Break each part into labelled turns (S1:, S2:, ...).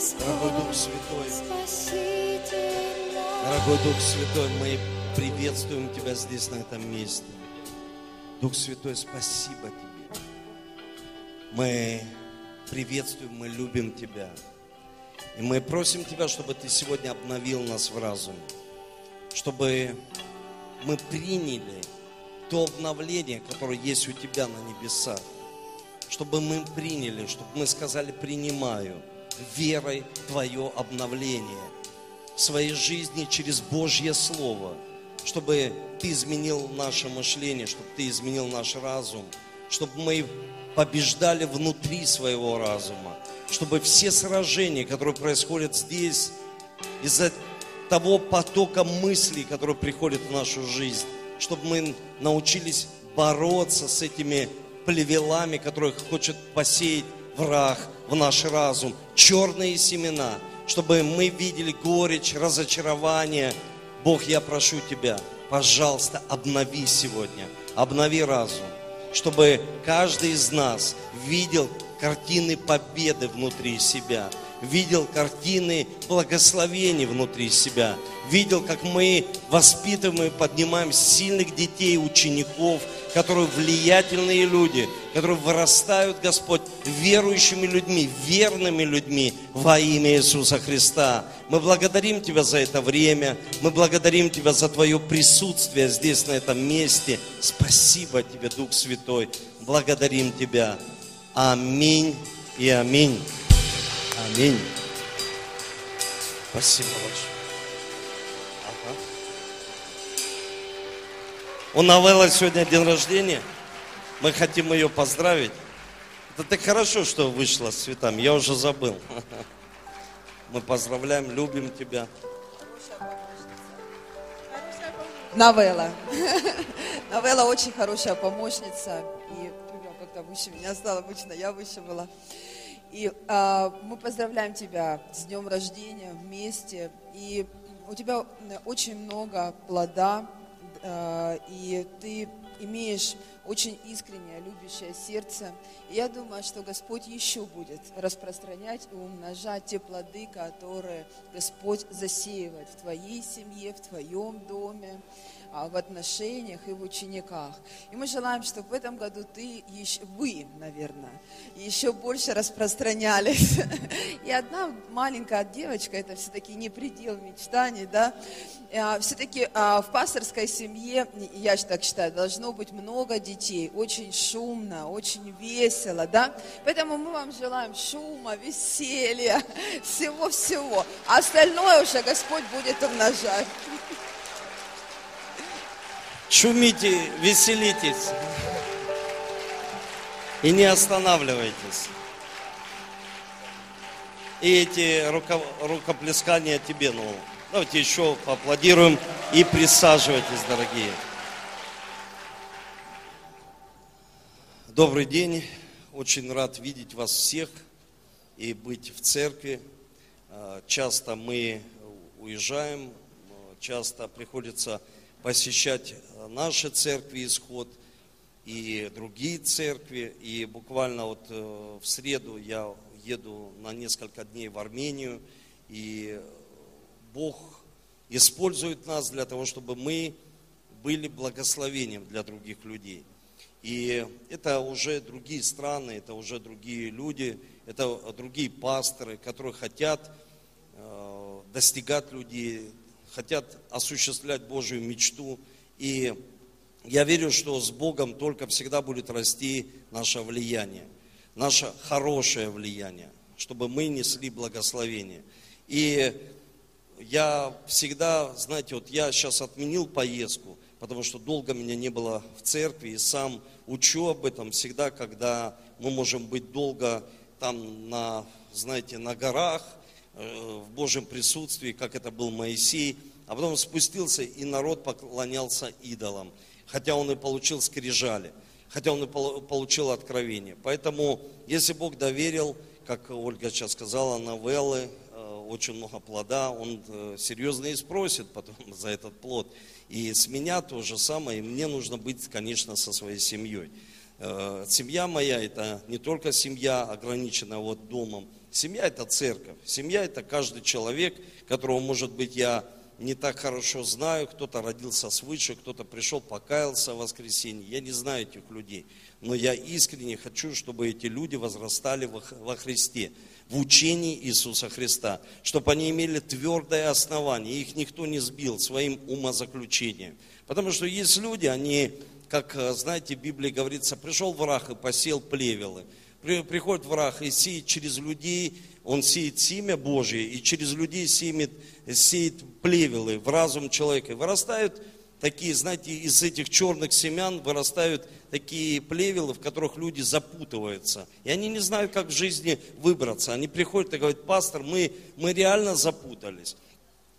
S1: Дорогой Дух Святой. Дорогой Дух Святой, мы приветствуем Тебя здесь, на этом месте. Дух Святой, спасибо Тебе. Мы приветствуем, мы любим Тебя. И мы просим Тебя, чтобы Ты сегодня обновил нас в разуме. Чтобы мы приняли то обновление, которое есть у Тебя на небесах. Чтобы мы приняли, чтобы мы сказали «принимаю» верой Твое обновление своей жизни через Божье Слово, чтобы Ты изменил наше мышление, чтобы Ты изменил наш разум, чтобы мы побеждали внутри своего разума, чтобы все сражения, которые происходят здесь, из-за того потока мыслей, который приходит в нашу жизнь, чтобы мы научились бороться с этими плевелами, которых хочет посеять враг в наш разум, черные семена, чтобы мы видели горечь, разочарование. Бог, я прошу Тебя, пожалуйста, обнови сегодня, обнови разум, чтобы каждый из нас видел картины победы внутри себя, видел картины благословений внутри себя, видел, как мы воспитываем и поднимаем сильных детей, учеников, которые влиятельные люди, которые вырастают, Господь, верующими людьми, верными людьми во имя Иисуса Христа. Мы благодарим Тебя за это время, мы благодарим Тебя за Твое присутствие здесь, на этом месте. Спасибо Тебе, Дух Святой, благодарим Тебя. Аминь и аминь. Аминь. Спасибо большое. Ага. У Новеллы сегодня день рождения. Мы хотим ее поздравить. Это так хорошо, что вышла с цветами. Я уже забыл. Мы поздравляем, любим тебя.
S2: Новелла. Новелла очень хорошая помощница. И Юля как-то выше меня стала, обычно я выше была. И а, мы поздравляем тебя с днем рождения вместе. И у тебя очень много плода, а, и ты имеешь очень искреннее, любящее сердце. И я думаю, что Господь еще будет распространять и умножать те плоды, которые Господь засеивает в твоей семье, в твоем доме, в отношениях и в учениках. И мы желаем, чтобы в этом году ты, еще, вы, наверное, еще больше распространялись. И одна маленькая девочка, это все-таки не предел мечтаний, да, все-таки в пасторской семье, я так считаю, должно быть много детей, очень шумно, очень весело, да, поэтому мы вам желаем шума, веселья, всего-всего, а остальное уже Господь будет умножать.
S1: Шумите, веселитесь. И не останавливайтесь. И эти руко, рукоплескания тебе, ну, давайте еще поаплодируем и присаживайтесь, дорогие. Добрый день. Очень рад видеть вас всех и быть в церкви. Часто мы уезжаем, часто приходится посещать наши церкви «Исход» и другие церкви. И буквально вот э, в среду я еду на несколько дней в Армению, и Бог использует нас для того, чтобы мы были благословением для других людей. И это уже другие страны, это уже другие люди, это другие пасторы, которые хотят э, достигать людей, хотят осуществлять Божью мечту. И я верю, что с Богом только всегда будет расти наше влияние, наше хорошее влияние, чтобы мы несли благословение. И я всегда, знаете, вот я сейчас отменил поездку, потому что долго меня не было в церкви, и сам учу об этом всегда, когда мы можем быть долго там на, знаете, на горах, э, в Божьем присутствии, как это был Моисей, а потом спустился, и народ поклонялся идолам, хотя он и получил скрижали, хотя он и получил откровение. Поэтому, если Бог доверил, как Ольга сейчас сказала, новеллы, э, очень много плода, он э, серьезно и спросит потом за этот плод. И с меня то же самое, и мне нужно быть, конечно, со своей семьей. э, семья моя это не только семья, ограничена вот домом. Семья это церковь. Семья это каждый человек, которого, может быть, я не так хорошо знаю, кто-то родился свыше, кто-то пришел, покаялся в воскресенье. Я не знаю этих людей, но я искренне хочу, чтобы эти люди возрастали во, Христе, в учении Иисуса Христа, чтобы они имели твердое основание, их никто не сбил своим умозаключением. Потому что есть люди, они, как, знаете, в Библии говорится, пришел враг и посел плевелы. Приходит враг и сеет через людей, он сеет семя Божье, и через людей сеет, сеет плевелы в разум человека. Вырастают такие, знаете, из этих черных семян вырастают такие плевелы, в которых люди запутываются. И они не знают, как в жизни выбраться. Они приходят и говорят, пастор, мы, мы реально запутались.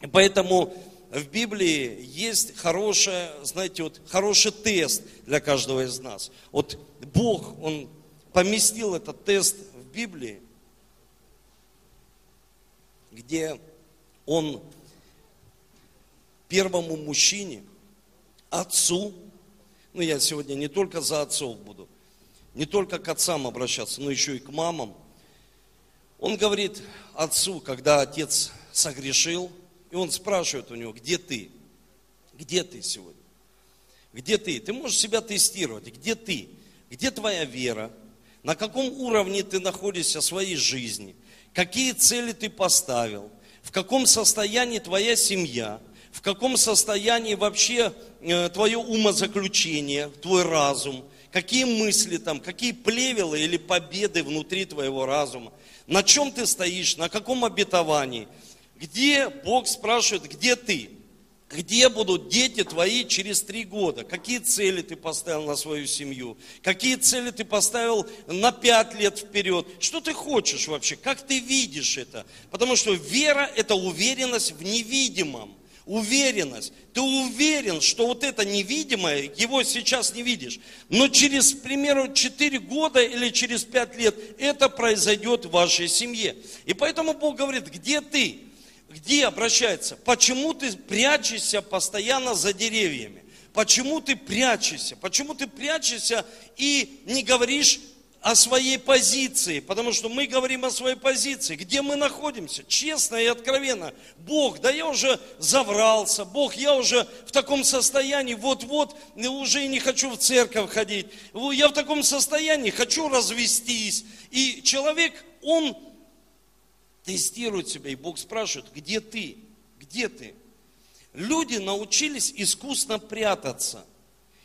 S1: И поэтому в Библии есть хороший, знаете, вот хороший тест для каждого из нас. Вот Бог, Он поместил этот тест в Библии, где он первому мужчине, отцу, ну я сегодня не только за отцов буду, не только к отцам обращаться, но еще и к мамам. Он говорит отцу, когда отец согрешил, и он спрашивает у него, где ты? Где ты сегодня? Где ты? Ты можешь себя тестировать. Где ты? Где твоя вера? на каком уровне ты находишься в своей жизни, какие цели ты поставил, в каком состоянии твоя семья, в каком состоянии вообще э, твое умозаключение, твой разум, какие мысли там, какие плевелы или победы внутри твоего разума, на чем ты стоишь, на каком обетовании, где Бог спрашивает, где ты, где будут дети твои через три года? Какие цели ты поставил на свою семью? Какие цели ты поставил на пять лет вперед? Что ты хочешь вообще? Как ты видишь это? Потому что вера – это уверенность в невидимом. Уверенность. Ты уверен, что вот это невидимое, его сейчас не видишь. Но через, к примеру, 4 года или через 5 лет это произойдет в вашей семье. И поэтому Бог говорит, где ты? Где обращается? Почему ты прячешься постоянно за деревьями? Почему ты прячешься? Почему ты прячешься и не говоришь о своей позиции? Потому что мы говорим о своей позиции. Где мы находимся? Честно и откровенно. Бог, да я уже заврался. Бог, я уже в таком состоянии. Вот-вот уже и не хочу в церковь ходить. Я в таком состоянии, хочу развестись. И человек, он тестирует себя, и Бог спрашивает, где ты? Где ты? Люди научились искусно прятаться.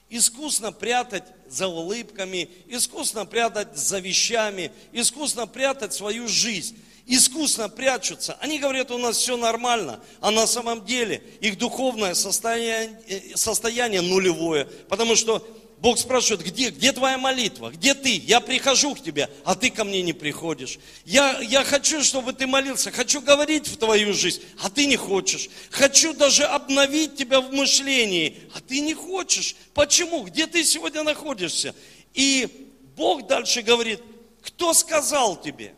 S1: Искусно прятать за улыбками, искусно прятать за вещами, искусно прятать свою жизнь. Искусно прячутся. Они говорят, у нас все нормально, а на самом деле их духовное состояние, э, состояние нулевое. Потому что Бог спрашивает, где, где твоя молитва? Где ты? Я прихожу к тебе, а ты ко мне не приходишь. Я, я хочу, чтобы ты молился, хочу говорить в твою жизнь, а ты не хочешь. Хочу даже обновить тебя в мышлении, а ты не хочешь. Почему? Где ты сегодня находишься? И Бог дальше говорит, кто сказал тебе,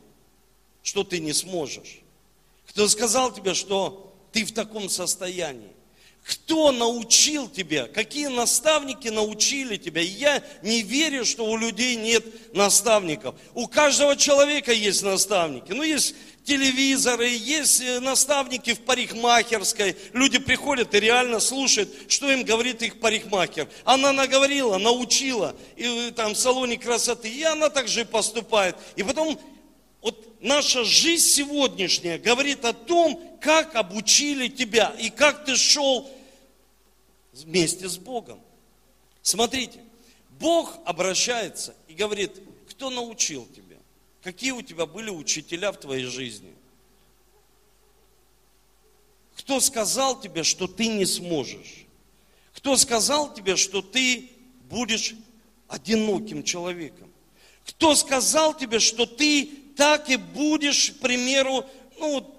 S1: что ты не сможешь? Кто сказал тебе, что ты в таком состоянии? Кто научил тебя? Какие наставники научили тебя? Я не верю, что у людей нет наставников. У каждого человека есть наставники. Ну, есть телевизоры, есть э, наставники в парикмахерской. Люди приходят и реально слушают, что им говорит их парикмахер. Она наговорила, научила, и э, там в салоне красоты, и она также поступает. И потом вот наша жизнь сегодняшняя говорит о том, как обучили тебя и как ты шел вместе с Богом. Смотрите, Бог обращается и говорит, кто научил тебя? Какие у тебя были учителя в твоей жизни? Кто сказал тебе, что ты не сможешь? Кто сказал тебе, что ты будешь одиноким человеком? Кто сказал тебе, что ты так и будешь, к примеру, ну,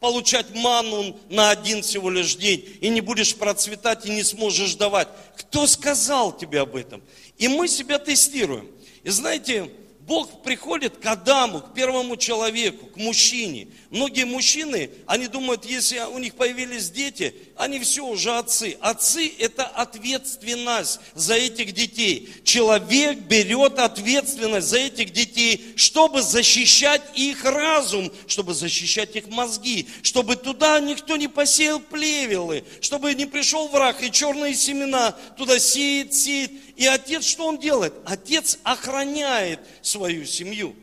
S1: получать ману на один всего лишь день, и не будешь процветать, и не сможешь давать. Кто сказал тебе об этом? И мы себя тестируем. И знаете, Бог приходит к Адаму, к первому человеку, к мужчине. Многие мужчины, они думают, если у них появились дети, они все уже отцы. Отцы – это ответственность за этих детей. Человек берет ответственность за этих детей, чтобы защищать их разум, чтобы защищать их мозги, чтобы туда никто не посеял плевелы, чтобы не пришел враг и черные семена туда сеет, сеет. И отец что он делает? Отец охраняет свою семью.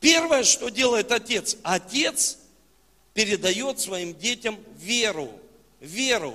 S1: Первое, что делает отец, отец передает своим детям веру. Веру.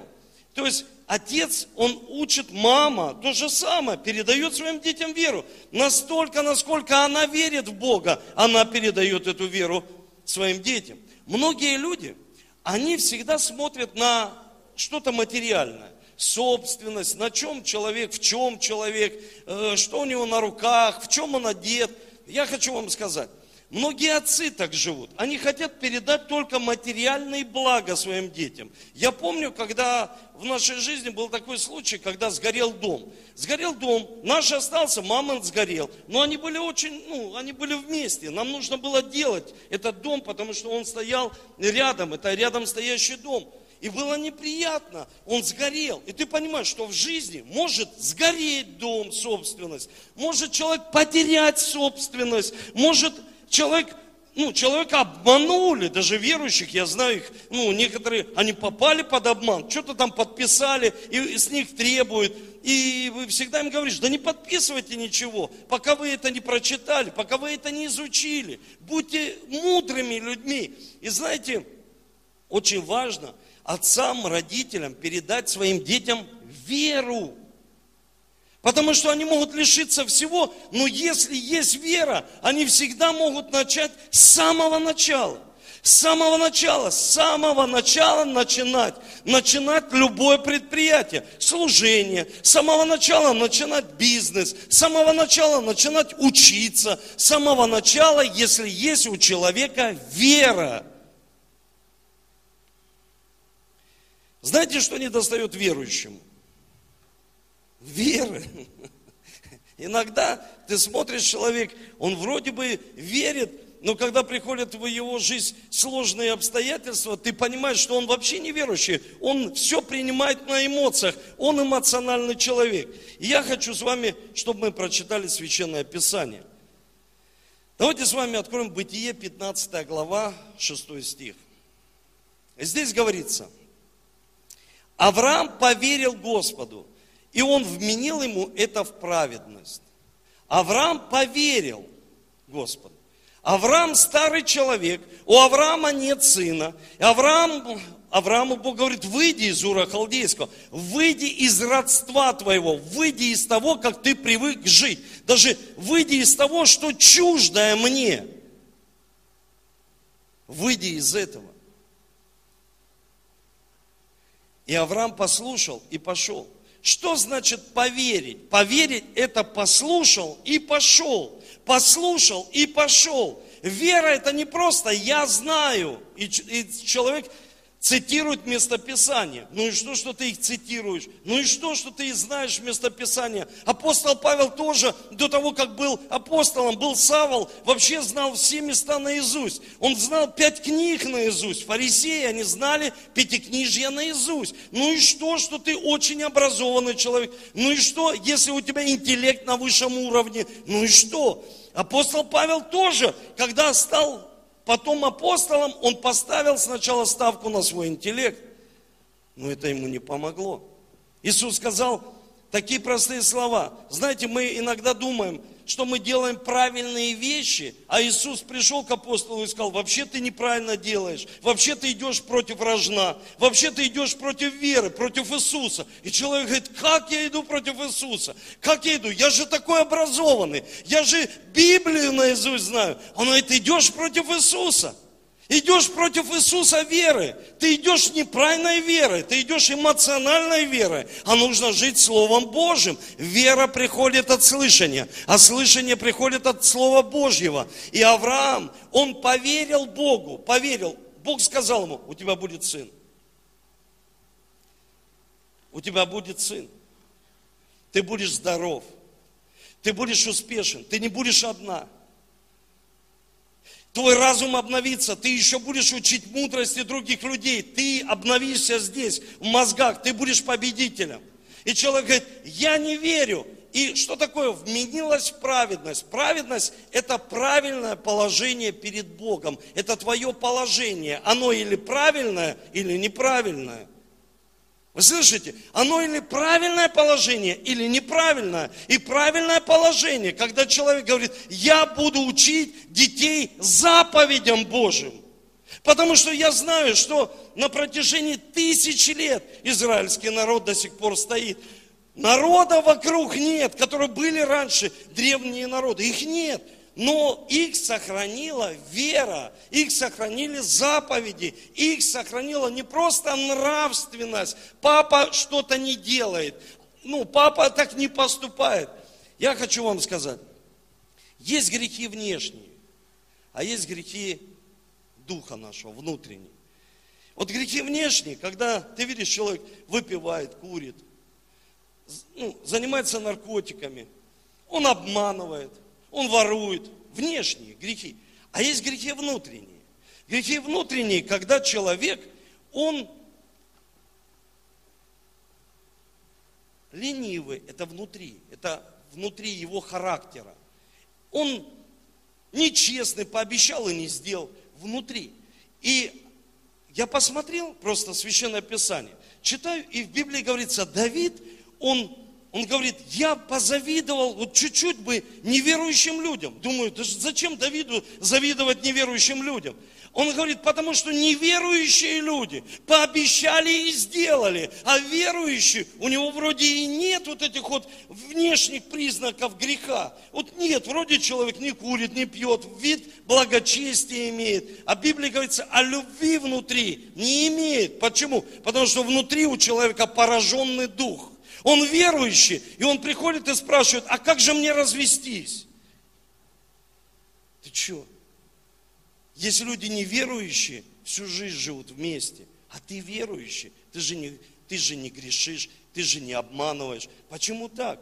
S1: То есть отец, он учит, мама то же самое, передает своим детям веру. Настолько, насколько она верит в Бога, она передает эту веру своим детям. Многие люди, они всегда смотрят на что-то материальное. Собственность, на чем человек, в чем человек, э, что у него на руках, в чем он одет. Я хочу вам сказать, Многие отцы так живут. Они хотят передать только материальные блага своим детям. Я помню, когда в нашей жизни был такой случай, когда сгорел дом. Сгорел дом, наш остался, мама сгорел. Но они были очень, ну, они были вместе. Нам нужно было делать этот дом, потому что он стоял рядом. Это рядом стоящий дом. И было неприятно, он сгорел. И ты понимаешь, что в жизни может сгореть дом, собственность, может человек потерять собственность, может человек, ну, человека обманули, даже верующих, я знаю их, ну, некоторые, они попали под обман, что-то там подписали, и с них требуют, и вы всегда им говоришь, да не подписывайте ничего, пока вы это не прочитали, пока вы это не изучили. Будьте мудрыми людьми. И знаете, очень важно отцам, родителям передать своим детям веру. Потому что они могут лишиться всего, но если есть вера, они всегда могут начать с самого начала. С самого начала, с самого начала начинать. Начинать любое предприятие, служение. С самого начала начинать бизнес. С самого начала начинать учиться. С самого начала, если есть у человека вера. Знаете, что не достает верующему? веры. Иногда ты смотришь человек, он вроде бы верит, но когда приходят в его жизнь сложные обстоятельства, ты понимаешь, что он вообще не верующий. Он все принимает на эмоциях. Он эмоциональный человек. И я хочу с вами, чтобы мы прочитали Священное Писание. Давайте с вами откроем Бытие, 15 глава, 6 стих. Здесь говорится, Авраам поверил Господу, и он вменил ему это в праведность. Авраам поверил Господу. Авраам старый человек, у Авраама нет сына. Авраам, Аврааму Бог говорит, выйди из Ура Халдейского, выйди из родства твоего, выйди из того, как ты привык жить. Даже выйди из того, что чуждое мне. Выйди из этого. И Авраам послушал и пошел. Что значит поверить? Поверить это послушал и пошел. Послушал и пошел. Вера это не просто я знаю. И, и человек цитируют местописание. Ну и что, что ты их цитируешь? Ну и что, что ты знаешь местописание? Апостол Павел тоже, до того, как был апостолом, был Савол, вообще знал все места наизусть. Он знал пять книг наизусть. Фарисеи, они знали пятикнижья наизусть. Ну и что, что ты очень образованный человек? Ну и что, если у тебя интеллект на высшем уровне? Ну и что? Апостол Павел тоже, когда стал потом апостолом, он поставил сначала ставку на свой интеллект, но это ему не помогло. Иисус сказал такие простые слова. Знаете, мы иногда думаем, что мы делаем правильные вещи, а Иисус пришел к апостолу и сказал, вообще ты неправильно делаешь, вообще ты идешь против рожна, вообще ты идешь против веры, против Иисуса. И человек говорит, как я иду против Иисуса? Как я иду? Я же такой образованный, я же Библию наизусть знаю. Он говорит, идешь против Иисуса. Идешь против Иисуса веры. Ты идешь неправильной верой, ты идешь эмоциональной верой. А нужно жить Словом Божьим. Вера приходит от слышания, а слышание приходит от Слова Божьего. И Авраам, он поверил Богу, поверил. Бог сказал ему, у тебя будет сын. У тебя будет сын. Ты будешь здоров. Ты будешь успешен. Ты не будешь одна. Твой разум обновится, ты еще будешь учить мудрости других людей, ты обновишься здесь, в мозгах, ты будешь победителем. И человек говорит, я не верю. И что такое? Вменилась праведность. Праведность – это правильное положение перед Богом. Это твое положение. Оно или правильное, или неправильное. Вы слышите? Оно или правильное положение, или неправильное. И правильное положение, когда человек говорит, я буду учить детей заповедям Божьим. Потому что я знаю, что на протяжении тысячи лет израильский народ до сих пор стоит. Народа вокруг нет, которые были раньше, древние народы. Их нет. Но их сохранила вера, их сохранили заповеди, их сохранила не просто нравственность. Папа что-то не делает. Ну, папа так не поступает. Я хочу вам сказать, есть грехи внешние, а есть грехи духа нашего, внутренние. Вот грехи внешние, когда ты видишь, человек выпивает, курит, ну, занимается наркотиками, он обманывает, он ворует. Внешние грехи. А есть грехи внутренние. Грехи внутренние, когда человек, он ленивый, это внутри, это внутри его характера. Он нечестный, пообещал и не сделал, внутри. И я посмотрел просто Священное Писание, читаю, и в Библии говорится, Давид, он он говорит, я позавидовал вот чуть-чуть бы неверующим людям. Думаю, да зачем Давиду завидовать неверующим людям? Он говорит, потому что неверующие люди пообещали и сделали, а верующие, у него вроде и нет вот этих вот внешних признаков греха. Вот нет, вроде человек не курит, не пьет, вид благочестия имеет. А Библия говорится, о любви внутри не имеет. Почему? Потому что внутри у человека пораженный дух. Он верующий, и он приходит и спрашивает, а как же мне развестись? Ты что? Если люди неверующие, всю жизнь живут вместе, а ты верующий, ты же не, ты же не грешишь, ты же не обманываешь. Почему так?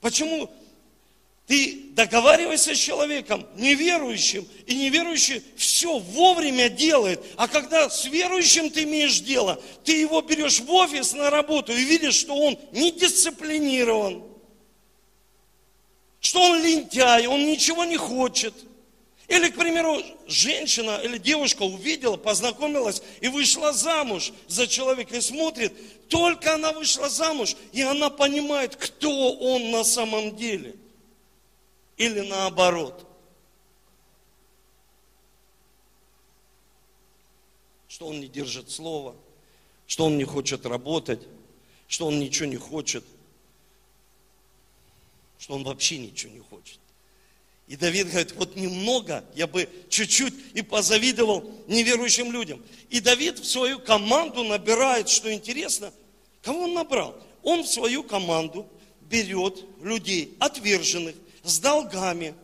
S1: Почему ты договаривайся с человеком неверующим, и неверующий все вовремя делает. А когда с верующим ты имеешь дело, ты его берешь в офис на работу и видишь, что он не дисциплинирован, что он лентяй, он ничего не хочет. Или, к примеру, женщина или девушка увидела, познакомилась и вышла замуж за человека и смотрит, только она вышла замуж, и она понимает, кто он на самом деле – или наоборот. Что он не держит слова, что он не хочет работать, что он ничего не хочет, что он вообще ничего не хочет. И Давид говорит, вот немного, я бы чуть-чуть и позавидовал неверующим людям. И Давид в свою команду набирает, что интересно, кого он набрал? Он в свою команду берет людей отверженных, с долгами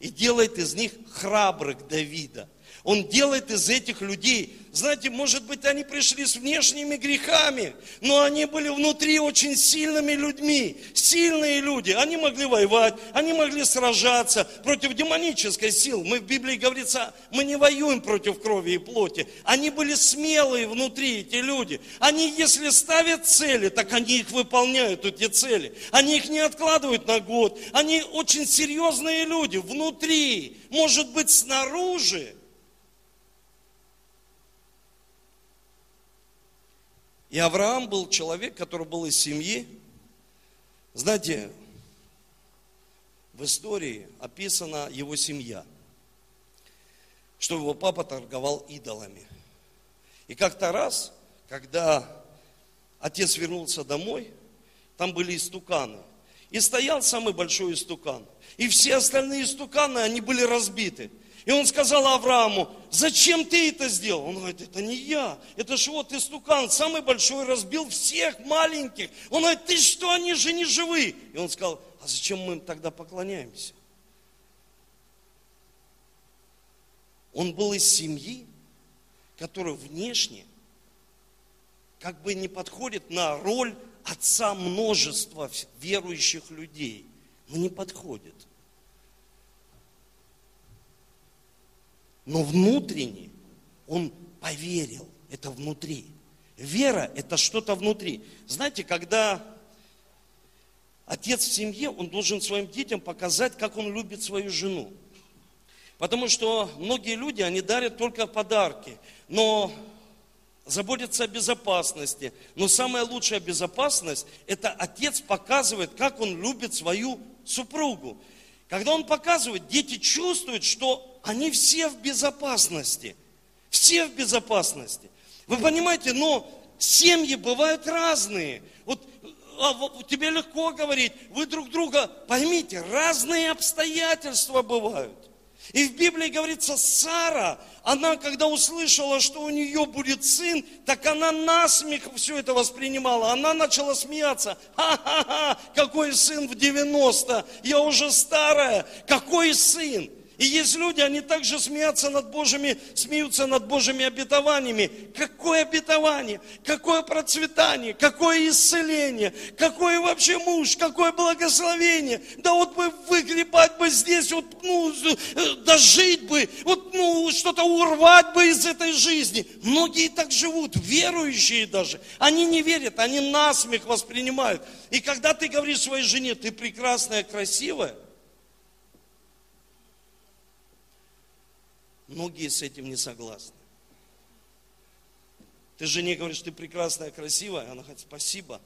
S1: и делает из них храбрых Давида. Он делает из этих людей знаете, может быть, они пришли с внешними грехами, но они были внутри очень сильными людьми. Сильные люди. Они могли воевать, они могли сражаться против демонической силы. Мы в Библии говорится, мы не воюем против крови и плоти. Они были смелые внутри, эти люди. Они, если ставят цели, так они их выполняют, эти цели. Они их не откладывают на год. Они очень серьезные люди внутри. Может быть, снаружи И Авраам был человек, который был из семьи. Знаете, в истории описана его семья, что его папа торговал идолами. И как-то раз, когда отец вернулся домой, там были истуканы. И стоял самый большой истукан. И все остальные истуканы, они были разбиты. И он сказал Аврааму, зачем ты это сделал? Он говорит, это не я, это же вот истукан, самый большой, разбил всех маленьких. Он говорит, ты что, они же не живы. И он сказал, а зачем мы им тогда поклоняемся? Он был из семьи, которая внешне как бы не подходит на роль отца множества верующих людей. Но не подходит. Но внутренне он поверил. Это внутри. Вера – это что-то внутри. Знаете, когда отец в семье, он должен своим детям показать, как он любит свою жену. Потому что многие люди, они дарят только подарки, но заботятся о безопасности. Но самая лучшая безопасность – это отец показывает, как он любит свою супругу. Когда он показывает, дети чувствуют, что они все в безопасности. Все в безопасности. Вы понимаете, но семьи бывают разные. Вот а, тебе легко говорить, вы друг друга, поймите, разные обстоятельства бывают. И в Библии говорится, Сара, она когда услышала, что у нее будет сын, так она насмех все это воспринимала. Она начала смеяться. Ха-ха-ха, какой сын в 90, я уже старая, какой сын? И есть люди, они также смеются над Божьими, смеются над Божьими обетованиями. Какое обетование? Какое процветание? Какое исцеление? Какой вообще муж? Какое благословение? Да вот бы выгребать бы здесь, вот, ну, э, дожить бы, вот, ну, что-то урвать бы из этой жизни. Многие так живут, верующие даже. Они не верят, они насмех воспринимают. И когда ты говоришь своей жене, ты прекрасная, красивая, Многие с этим не согласны. Ты жене говоришь, ты прекрасная, красивая. Она говорит, спасибо.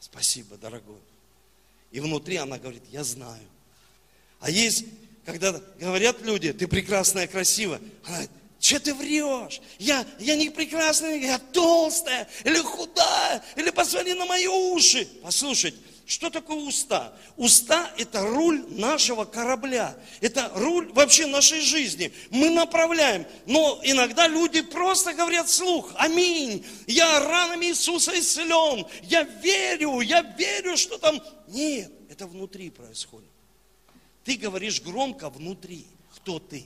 S1: Спасибо, дорогой. И внутри она говорит, я знаю. А есть, когда говорят люди, ты прекрасная, красивая. Она говорит, что ты врешь? Я, я не прекрасная, я толстая, или худая, или посмотри на мои уши. Послушайте, что такое уста? Уста – это руль нашего корабля. Это руль вообще нашей жизни. Мы направляем. Но иногда люди просто говорят слух. Аминь. Я ранами Иисуса исцелен. Я верю, я верю, что там... Нет, это внутри происходит. Ты говоришь громко внутри, кто ты.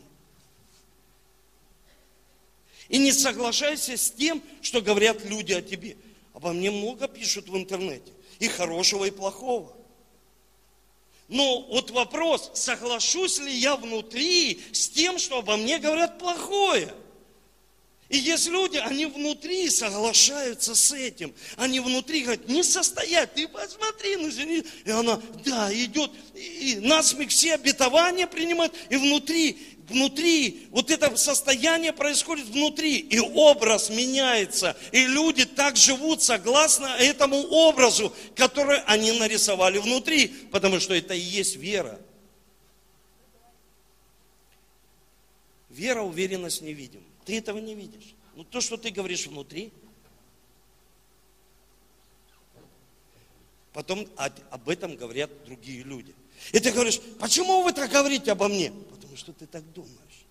S1: И не соглашайся с тем, что говорят люди о тебе. Обо мне много пишут в интернете и хорошего, и плохого. Но вот вопрос, соглашусь ли я внутри с тем, что обо мне говорят плохое? И есть люди, они внутри соглашаются с этим. Они внутри говорят, не состоять, ты посмотри на жену. И она, да, идет, и насмех все обетования принимает, и внутри внутри, вот это состояние происходит внутри, и образ меняется, и люди так живут согласно этому образу, который они нарисовали внутри, потому что это и есть вера. Вера, уверенность не видим. Ты этого не видишь. Но то, что ты говоришь внутри, потом об этом говорят другие люди. И ты говоришь, почему вы так говорите обо мне? Потому что ты так думаешь.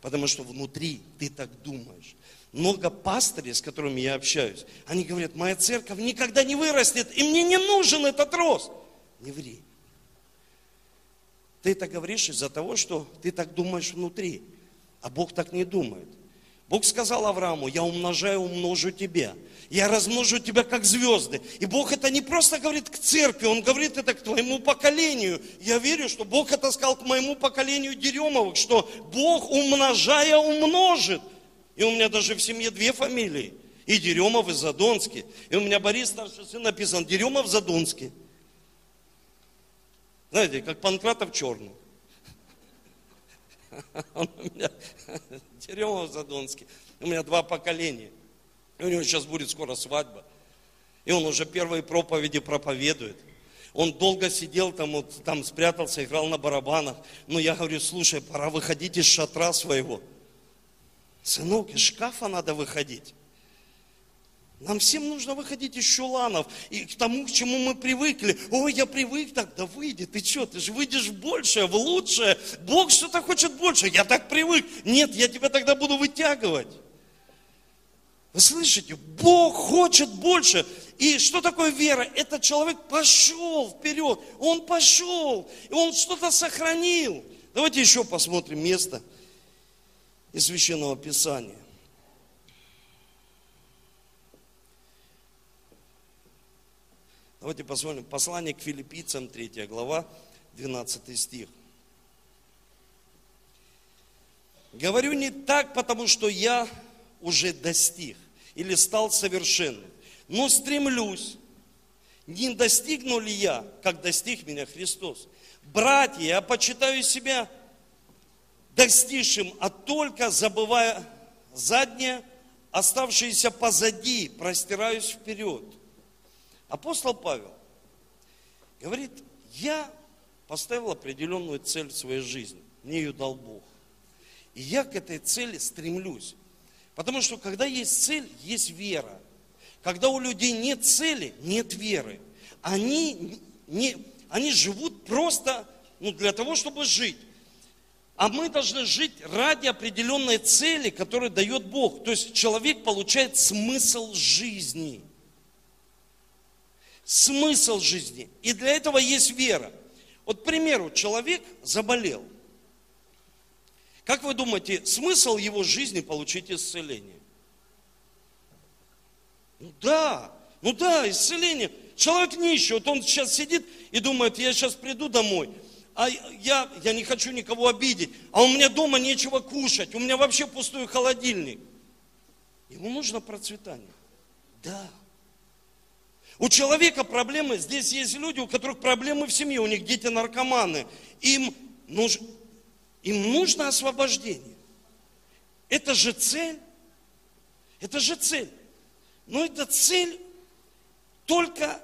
S1: Потому что внутри ты так думаешь. Много пастырей, с которыми я общаюсь, они говорят, моя церковь никогда не вырастет, и мне не нужен этот рост. Не ври. Ты это говоришь из-за того, что ты так думаешь внутри, а Бог так не думает. Бог сказал Аврааму, я умножаю, умножу тебя. Я размножу тебя, как звезды. И Бог это не просто говорит к церкви, Он говорит это к твоему поколению. Я верю, что Бог это сказал к моему поколению Деремовых, что Бог, умножая, умножит. И у меня даже в семье две фамилии. И Деремов, и Задонский. И у меня Борис, старший сын, написан Деремов, Задонский. Знаете, как Панкратов черный. Он у меня Теремов Задонский. У меня два поколения. У него сейчас будет скоро свадьба. И он уже первые проповеди проповедует. Он долго сидел там, вот, там спрятался, играл на барабанах. Но я говорю, слушай, пора выходить из шатра своего. Сынок, из шкафа надо выходить. Нам всем нужно выходить из чуланов и к тому, к чему мы привыкли. Ой, я привык так, да выйди, ты что, ты же выйдешь в большее, в лучшее. Бог что-то хочет больше, я так привык. Нет, я тебя тогда буду вытягивать. Вы слышите? Бог хочет больше. И что такое вера? Этот человек пошел вперед. Он пошел. И он что-то сохранил. Давайте еще посмотрим место из Священного Писания. Давайте посмотрим. Послание к филиппийцам, 3 глава, 12 стих. Говорю не так, потому что я уже достиг или стал совершенным, но стремлюсь, не достигну ли я, как достиг меня Христос. Братья, я почитаю себя достигшим, а только забывая заднее, оставшееся позади, простираюсь вперед. Апостол Павел говорит, я поставил определенную цель в своей жизни, мне ее дал Бог. И я к этой цели стремлюсь. Потому что когда есть цель, есть вера. Когда у людей нет цели, нет веры. Они, не, они живут просто ну, для того, чтобы жить. А мы должны жить ради определенной цели, которую дает Бог. То есть человек получает смысл жизни. Смысл жизни. И для этого есть вера. Вот, к примеру, человек заболел. Как вы думаете, смысл его жизни получить исцеление? Ну да, ну да, исцеление. Человек нищий, вот он сейчас сидит и думает, я сейчас приду домой, а я, я не хочу никого обидеть, а у меня дома нечего кушать, у меня вообще пустой холодильник. Ему нужно процветание. Да. У человека проблемы, здесь есть люди, у которых проблемы в семье, у них дети наркоманы. Им нужно, им нужно освобождение. Это же цель. Это же цель. Но эта цель только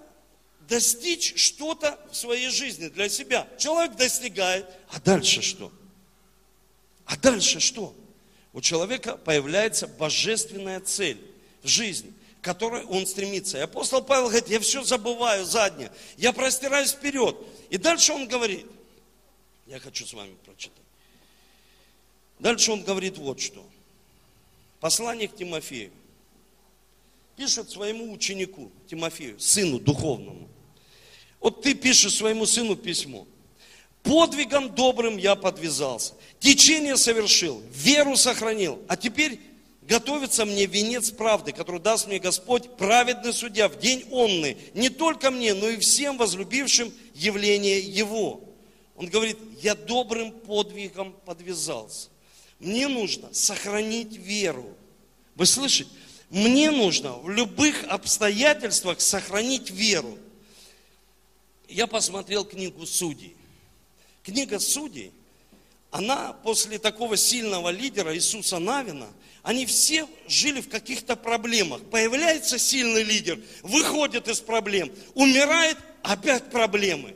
S1: достичь что-то в своей жизни для себя. Человек достигает, а дальше что? А дальше что? У человека появляется божественная цель в жизни, к которой он стремится. И апостол Павел говорит, я все забываю заднее, я простираюсь вперед. И дальше он говорит, я хочу с вами прочитать. Дальше он говорит вот что. Послание к Тимофею. Пишет своему ученику Тимофею, сыну духовному. Вот ты пишешь своему сыну письмо. Подвигом добрым я подвязался. Течение совершил, веру сохранил. А теперь готовится мне венец правды, который даст мне Господь, праведный судья, в день онный, не только мне, но и всем возлюбившим явление Его. Он говорит, я добрым подвигом подвязался. Мне нужно сохранить веру. Вы слышите? Мне нужно в любых обстоятельствах сохранить веру. Я посмотрел книгу Судей. Книга Судей, она после такого сильного лидера Иисуса Навина, они все жили в каких-то проблемах. Появляется сильный лидер, выходит из проблем, умирает, опять проблемы.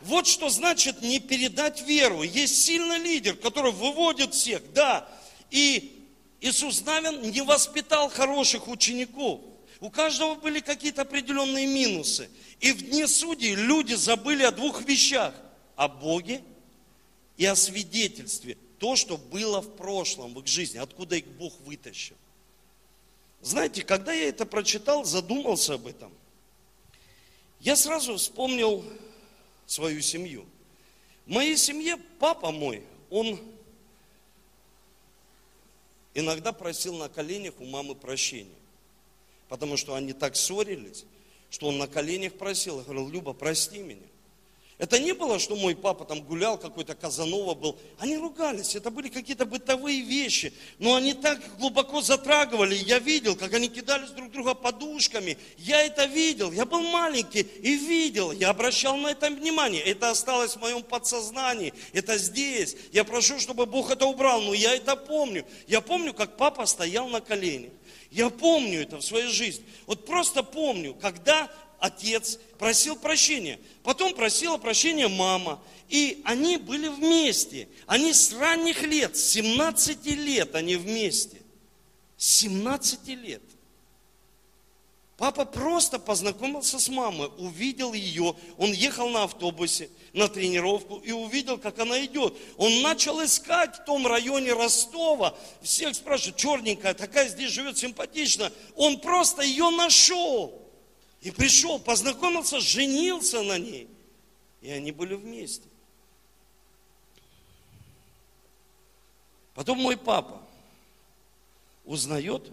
S1: Вот что значит не передать веру. Есть сильный лидер, который выводит всех, да. И Иисус Навин не воспитал хороших учеников. У каждого были какие-то определенные минусы. И в дни судей люди забыли о двух вещах. О Боге и о свидетельстве. То, что было в прошлом в их жизни, откуда их Бог вытащил. Знаете, когда я это прочитал, задумался об этом, я сразу вспомнил свою семью. В моей семье папа мой, он иногда просил на коленях у мамы прощения. Потому что они так ссорились, что он на коленях просил. Говорил, Люба, прости меня. Это не было, что мой папа там гулял, какой-то Казанова был. Они ругались, это были какие-то бытовые вещи. Но они так глубоко затрагивали. Я видел, как они кидались друг друга подушками. Я это видел. Я был маленький и видел. Я обращал на это внимание. Это осталось в моем подсознании. Это здесь. Я прошу, чтобы Бог это убрал. Но я это помню. Я помню, как папа стоял на коленях. Я помню это в своей жизни. Вот просто помню, когда отец просил прощения. Потом просила прощения мама. И они были вместе. Они с ранних лет, с 17 лет они вместе. С 17 лет. Папа просто познакомился с мамой, увидел ее, он ехал на автобусе на тренировку и увидел, как она идет. Он начал искать в том районе Ростова, всех спрашивают, черненькая, такая здесь живет симпатично. Он просто ее нашел. И пришел, познакомился, женился на ней. И они были вместе. Потом мой папа узнает,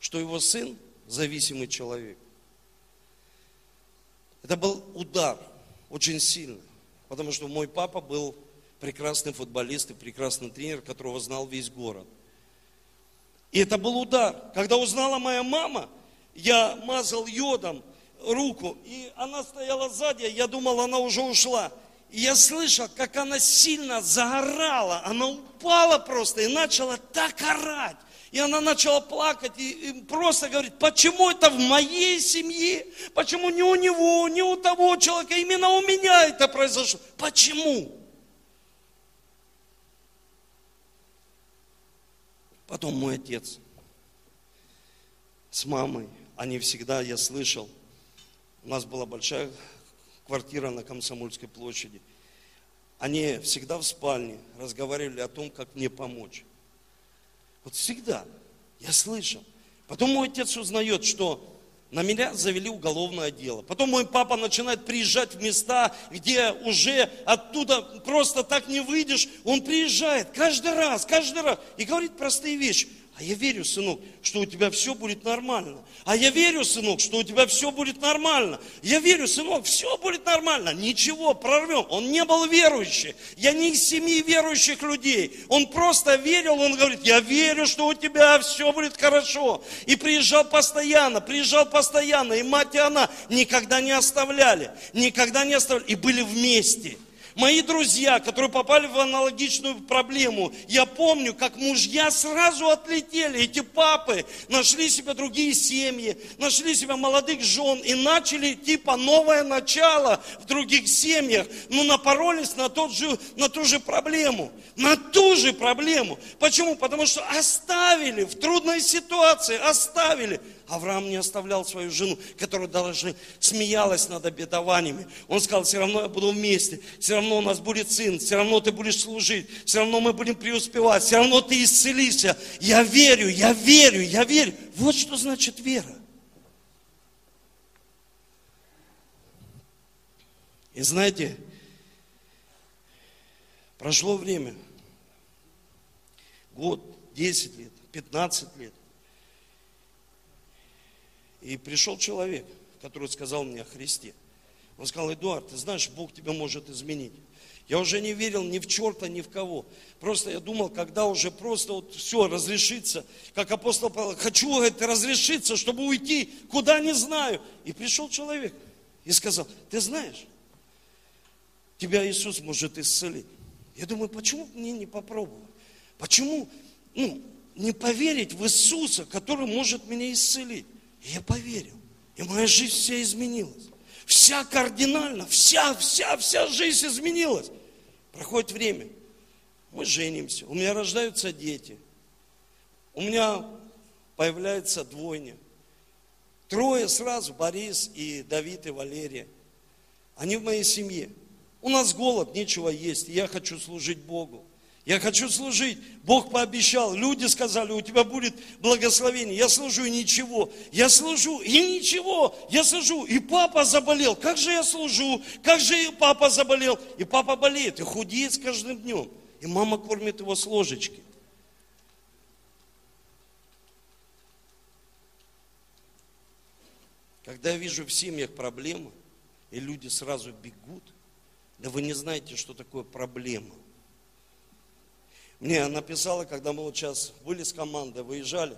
S1: что его сын зависимый человек. Это был удар, очень сильный. Потому что мой папа был прекрасный футболист и прекрасный тренер, которого знал весь город. И это был удар. Когда узнала моя мама, я мазал йодом руку, и она стояла сзади, я думал, она уже ушла. И я слышал, как она сильно загорала, она упала просто и начала так орать. И она начала плакать и, и просто говорит, почему это в моей семье? Почему не у него, не у того человека, именно у меня это произошло? Почему? Потом мой отец с мамой, они всегда, я слышал, у нас была большая квартира на Комсомольской площади. Они всегда в спальне разговаривали о том, как мне помочь. Вот всегда. Я слышал. Потом мой отец узнает, что на меня завели уголовное дело. Потом мой папа начинает приезжать в места, где уже оттуда просто так не выйдешь. Он приезжает каждый раз, каждый раз и говорит простые вещи. А я верю, сынок, что у тебя все будет нормально. А я верю, сынок, что у тебя все будет нормально. Я верю, сынок, все будет нормально. Ничего, прорвем. Он не был верующий. Я не из семьи верующих людей. Он просто верил, он говорит, я верю, что у тебя все будет хорошо. И приезжал постоянно, приезжал постоянно. И мать и она никогда не оставляли. Никогда не оставляли. И были вместе. Мои друзья, которые попали в аналогичную проблему, я помню, как мужья сразу отлетели. Эти папы нашли себе другие семьи, нашли себе молодых жен и начали типа новое начало в других семьях, но напоролись на, тот же, на ту же проблему. На ту же проблему. Почему? Потому что оставили в трудной ситуации, оставили. Авраам не оставлял свою жену, которая даже смеялась над обетованиями. Он сказал, все равно я буду вместе, все равно у нас будет сын, все равно ты будешь служить, все равно мы будем преуспевать, все равно ты исцелишься. Я верю, я верю, я верю. Вот что значит вера. И знаете, прошло время, год, 10 лет, 15 лет. И пришел человек, который сказал мне о Христе. Он сказал, Эдуард, ты знаешь, Бог тебя может изменить. Я уже не верил ни в черта, ни в кого. Просто я думал, когда уже просто вот все разрешится, как апостол Павел, хочу, говорит, разрешиться, чтобы уйти, куда не знаю. И пришел человек и сказал, ты знаешь, тебя Иисус может исцелить. Я думаю, почему мне не попробовать? Почему ну, не поверить в Иисуса, который может меня исцелить? И я поверил. И моя жизнь вся изменилась. Вся кардинально, вся, вся, вся жизнь изменилась. Проходит время. Мы женимся. У меня рождаются дети. У меня появляется двойня. Трое сразу, Борис и Давид и Валерия. Они в моей семье. У нас голод, нечего есть. Я хочу служить Богу. Я хочу служить. Бог пообещал. Люди сказали, у тебя будет благословение. Я служу и ничего. Я служу и ничего. Я служу. И папа заболел. Как же я служу? Как же и папа заболел? И папа болеет и худеет с каждым днем. И мама кормит его с ложечки. Когда я вижу в семьях проблемы, и люди сразу бегут, да вы не знаете, что такое проблема мне написала, когда мы вот сейчас были с командой, выезжали,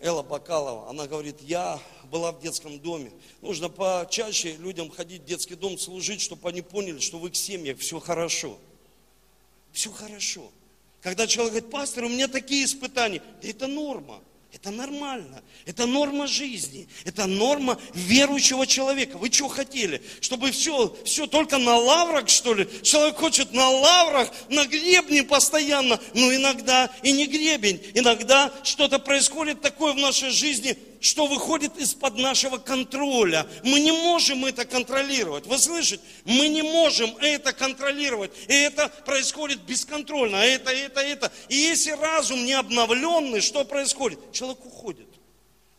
S1: Элла Бакалова, она говорит, я была в детском доме. Нужно почаще людям ходить в детский дом, служить, чтобы они поняли, что в их семьях все хорошо. Все хорошо. Когда человек говорит, пастор, у меня такие испытания, да это норма. Это нормально. Это норма жизни. Это норма верующего человека. Вы что хотели? Чтобы все, все только на лаврах, что ли? Человек хочет на лаврах, на гребне постоянно. Но иногда и не гребень. Иногда что-то происходит такое в нашей жизни, что выходит из-под нашего контроля. Мы не можем это контролировать. Вы слышите? Мы не можем это контролировать. И это происходит бесконтрольно. А это, это, это. И если разум не обновленный, что происходит? Человек уходит.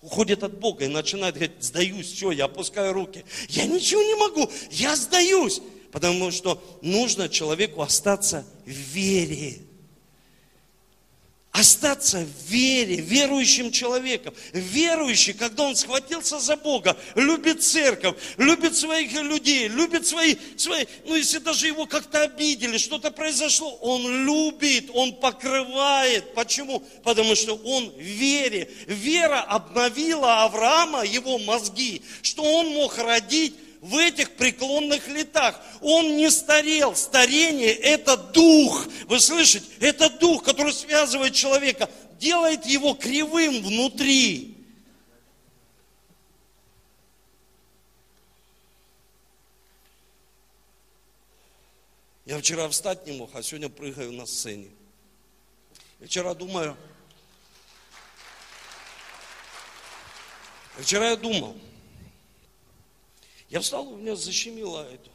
S1: Уходит от Бога и начинает говорить, сдаюсь, все, я опускаю руки. Я ничего не могу, я сдаюсь. Потому что нужно человеку остаться в вере остаться в вере, верующим человеком. Верующий, когда он схватился за Бога, любит церковь, любит своих людей, любит свои, свои ну если даже его как-то обидели, что-то произошло, он любит, он покрывает. Почему? Потому что он в вере. Вера обновила Авраама, его мозги, что он мог родить в этих преклонных летах. Он не старел. Старение – это дух. Вы слышите? Это дух, который связывает человека, делает его кривым внутри. Я вчера встать не мог, а сегодня прыгаю на сцене. вчера думаю, вчера я думал, я встал, у меня защемило это,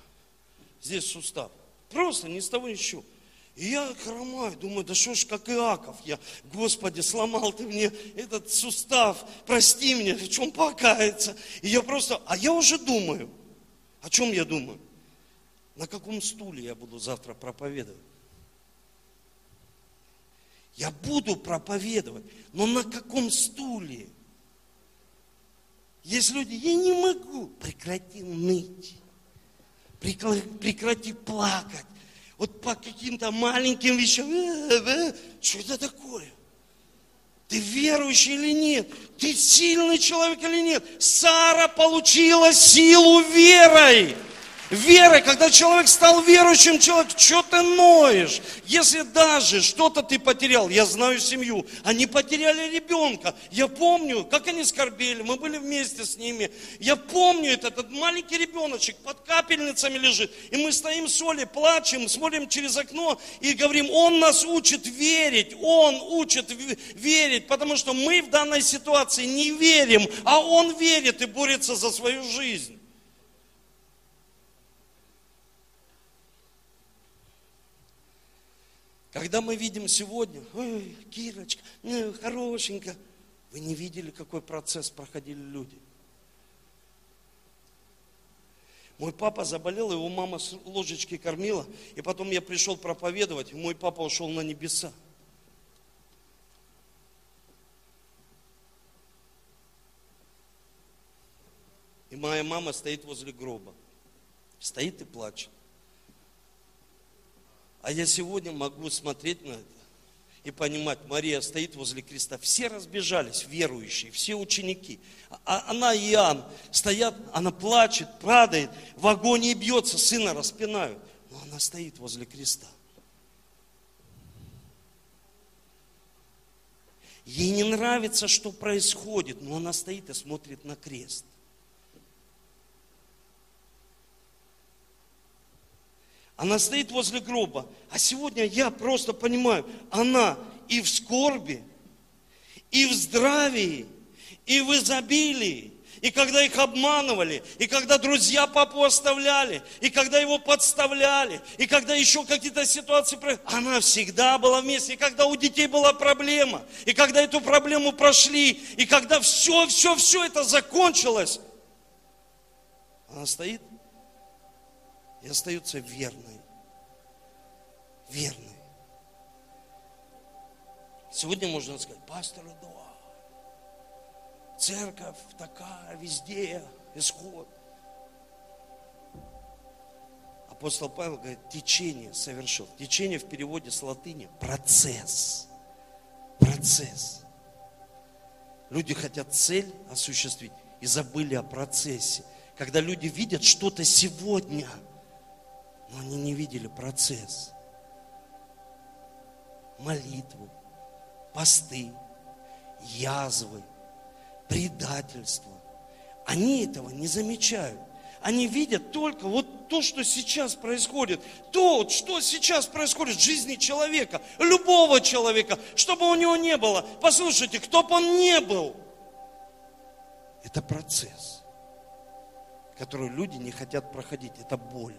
S1: здесь сустав. Просто ни с того ни с чего. И я хромаю, думаю, да что ж, как Иаков, я, Господи, сломал ты мне этот сустав, прости меня, в чем покаяться. И я просто, а я уже думаю, о чем я думаю? На каком стуле я буду завтра проповедовать? Я буду проповедовать, но на каком стуле? Есть люди, я не могу. Прекрати ныть. Прекрати плакать. Вот по каким-то маленьким вещам. Э, э, что это такое? Ты верующий или нет? Ты сильный человек или нет? Сара получила силу верой. Верой, когда человек стал верующим человеком, что ты ноешь? Если даже что-то ты потерял, я знаю семью, они потеряли ребенка. Я помню, как они скорбели, мы были вместе с ними. Я помню этот, этот маленький ребеночек под капельницами лежит. И мы стоим с Олей, плачем, смотрим через окно и говорим, он нас учит верить, он учит верить, потому что мы в данной ситуации не верим, а он верит и борется за свою жизнь. Когда мы видим сегодня, ой, Кирочка, ну, хорошенько, вы не видели, какой процесс проходили люди. Мой папа заболел, его мама с ложечки кормила, и потом я пришел проповедовать, и мой папа ушел на небеса. И моя мама стоит возле гроба. Стоит и плачет. А я сегодня могу смотреть на это и понимать, Мария стоит возле креста. Все разбежались, верующие, все ученики. А она и Иоанн стоят, она плачет, падает, в агонии бьется, сына распинают. Но она стоит возле креста. Ей не нравится, что происходит, но она стоит и смотрит на крест. Она стоит возле гроба. А сегодня я просто понимаю, она и в скорби, и в здравии, и в изобилии. И когда их обманывали, и когда друзья папу оставляли, и когда его подставляли, и когда еще какие-то ситуации, она всегда была вместе. И когда у детей была проблема, и когда эту проблему прошли, и когда все, все, все это закончилось, она стоит и остается верной. Верной. Сегодня можно сказать, пастор Эдуард, церковь такая, везде, исход. Апостол Павел говорит, течение совершил. Течение в переводе с латыни – процесс. Процесс. Люди хотят цель осуществить и забыли о процессе. Когда люди видят что-то сегодня – но они не видели процесс. Молитву, посты, язвы, предательство. Они этого не замечают. Они видят только вот то, что сейчас происходит. То, что сейчас происходит в жизни человека, любого человека, чтобы у него не было. Послушайте, кто бы он не был, это процесс, который люди не хотят проходить. Это боль.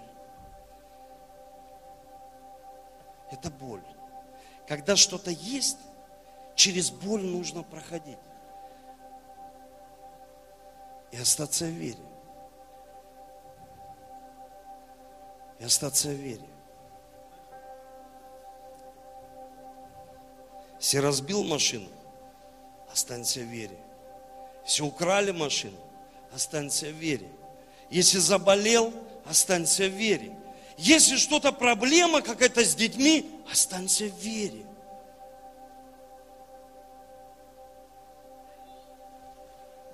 S1: Это боль. Когда что-то есть, через боль нужно проходить. И остаться в вере. И остаться в вере. Если разбил машину, останься в вере. Если украли машину, останься в вере. Если заболел, останься в вере. Если что-то проблема какая-то с детьми, останься в вере.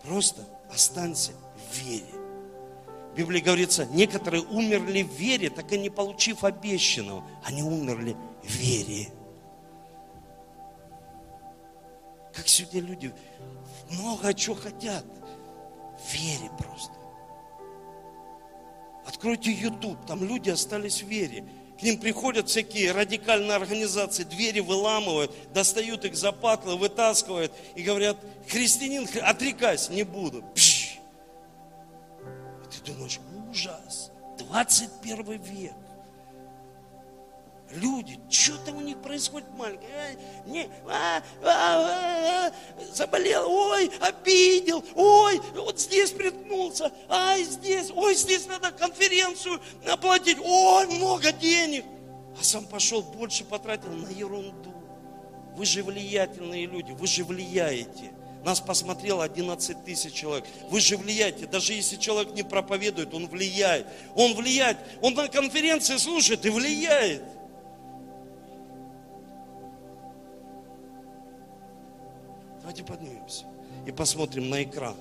S1: Просто останься в вере. В Библии говорится, некоторые умерли в вере, так и не получив обещанного. Они умерли в вере. Как сегодня люди много чего хотят. В вере просто. Откройте YouTube, там люди остались в вере. К ним приходят всякие радикальные организации, двери выламывают, достают их за патлы, вытаскивают и говорят, христианин, отрекайся, не буду. Пш! И ты думаешь, ужас, 21 век. Люди, что-то у них происходит маленькое. А, не, а, а, а, заболел, ой, обидел, ой, вот здесь приткнулся, ай, здесь, ой, здесь надо конференцию оплатить, ой, много денег. А сам пошел, больше потратил на ерунду. Вы же влиятельные люди, вы же влияете. Нас посмотрело 11 тысяч человек. Вы же влияете. Даже если человек не проповедует, он влияет. Он влияет. Он на конференции слушает и влияет. Давайте поднимемся и посмотрим на экран.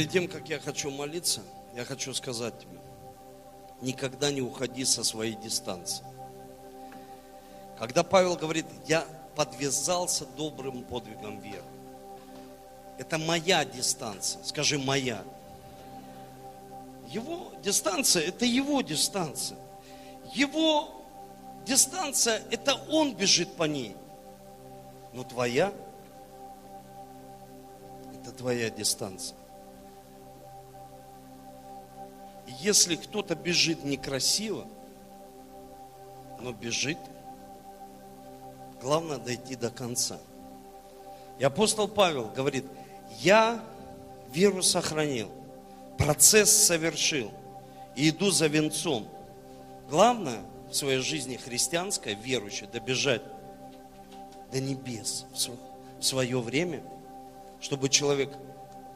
S1: Перед тем, как я хочу молиться, я хочу сказать тебе, никогда не уходи со своей дистанции. Когда Павел говорит, я подвязался добрым подвигом веры, это моя дистанция, скажи моя. Его дистанция, это его дистанция. Его дистанция, это он бежит по ней. Но твоя – это твоя дистанция. Если кто-то бежит некрасиво, но бежит, главное дойти до конца. И апостол Павел говорит, я веру сохранил, процесс совершил и иду за венцом. Главное в своей жизни христианской, верующей, добежать до небес в свое время, чтобы человек,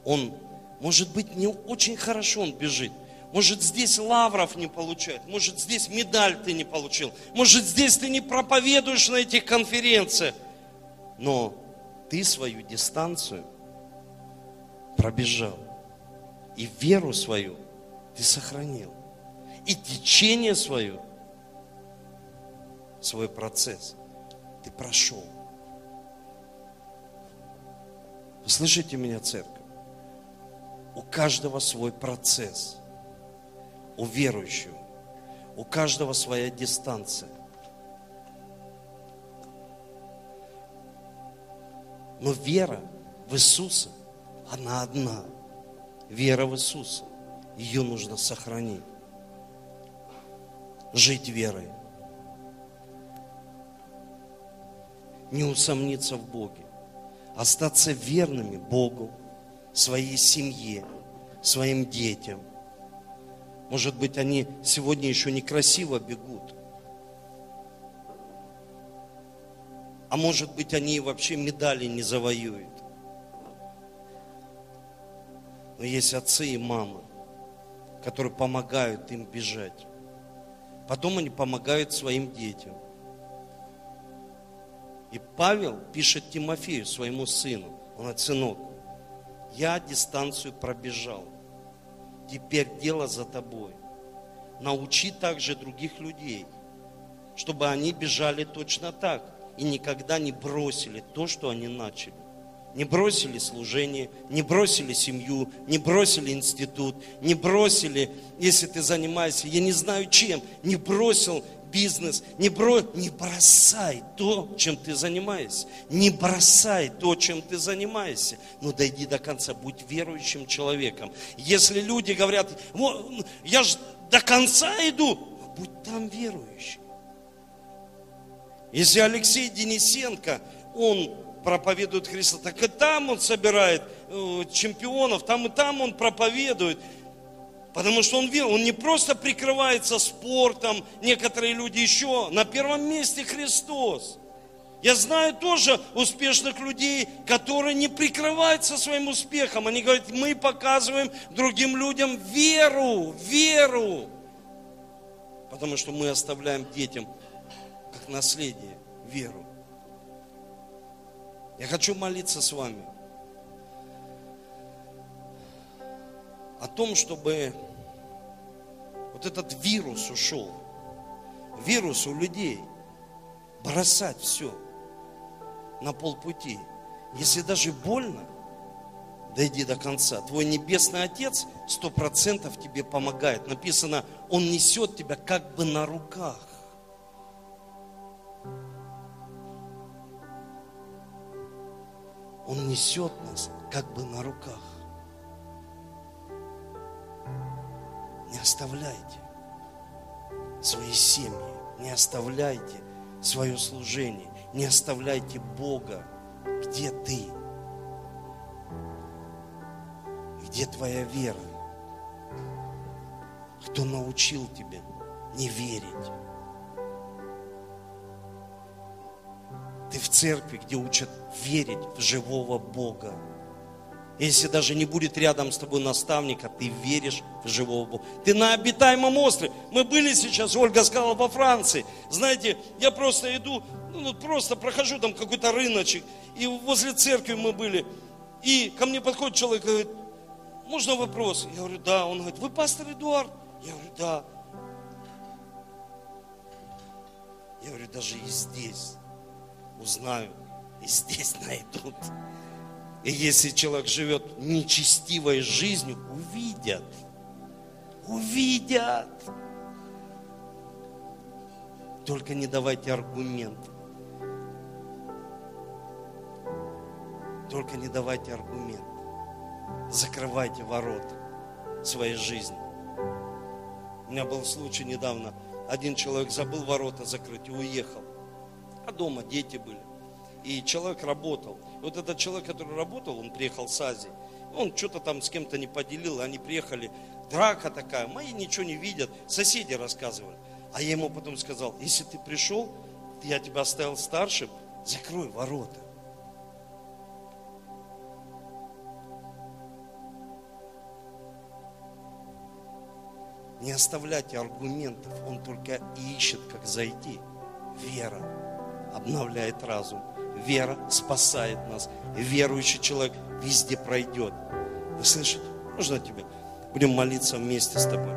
S1: он, может быть, не очень хорошо он бежит, может, здесь лавров не получает, может, здесь медаль ты не получил, может, здесь ты не проповедуешь на этих конференциях, но ты свою дистанцию пробежал, и веру свою ты сохранил, и течение свое, свой процесс ты прошел. Слышите меня, церковь? У каждого свой процесс. У верующего. У каждого своя дистанция. Но вера в Иисуса, она одна. Вера в Иисуса. Ее нужно сохранить. Жить верой. Не усомниться в Боге остаться верными Богу, своей семье, своим детям. Может быть, они сегодня еще некрасиво бегут. А может быть, они вообще медали не завоюют. Но есть отцы и мамы, которые помогают им бежать. Потом они помогают своим детям. И Павел пишет Тимофею, своему сыну, он говорит, сынок, я дистанцию пробежал, теперь дело за тобой. Научи также других людей, чтобы они бежали точно так и никогда не бросили то, что они начали. Не бросили служение, не бросили семью, не бросили институт, не бросили, если ты занимаешься, я не знаю чем, не бросил бизнес, не, бро... не бросай то, чем ты занимаешься. Не бросай то, чем ты занимаешься. Но дойди до конца, будь верующим человеком. Если люди говорят, я же до конца иду, будь там верующим. Если Алексей Денисенко, он проповедует Христа, так и там он собирает э, чемпионов, там и там он проповедует. Потому что он верил, он не просто прикрывается спортом, некоторые люди еще, на первом месте Христос. Я знаю тоже успешных людей, которые не прикрываются своим успехом. Они говорят, мы показываем другим людям веру, веру. Потому что мы оставляем детям как наследие веру. Я хочу молиться с вами о том, чтобы вот этот вирус ушел. Вирус у людей. Бросать все на полпути. Если даже больно, дойди до конца. Твой небесный Отец сто процентов тебе помогает. Написано, Он несет тебя как бы на руках. Он несет нас как бы на руках. Не оставляйте свои семьи, не оставляйте свое служение, не оставляйте Бога. Где ты? Где твоя вера? Кто научил тебя не верить? Ты в церкви, где учат верить в живого Бога. Если даже не будет рядом с тобой наставника, ты веришь в живого Бога. Ты на обитаемом острове. Мы были сейчас, Ольга сказала, во Франции. Знаете, я просто иду, ну, просто прохожу там какой-то рыночек, и возле церкви мы были. И ко мне подходит человек и говорит, можно вопрос? Я говорю, да. Он говорит, вы пастор Эдуард? Я говорю, да. Я говорю, даже и здесь узнаю, и здесь найдут. И если человек живет нечестивой жизнью, увидят. Увидят. Только не давайте аргумент. Только не давайте аргумент. Закрывайте ворота своей жизни. У меня был случай недавно. Один человек забыл ворота закрыть и уехал. А дома дети были. И человек работал. Вот этот человек, который работал, он приехал с Азии. Он что-то там с кем-то не поделил, они приехали, драка такая, мои ничего не видят, соседи рассказывали. А я ему потом сказал, если ты пришел, я тебя оставил старшим, закрой ворота. Не оставляйте аргументов, он только ищет, как зайти. Вера обновляет разум. Вера спасает нас. Верующий человек везде пройдет. Вы слышите? Можно тебе? Будем молиться вместе с тобой.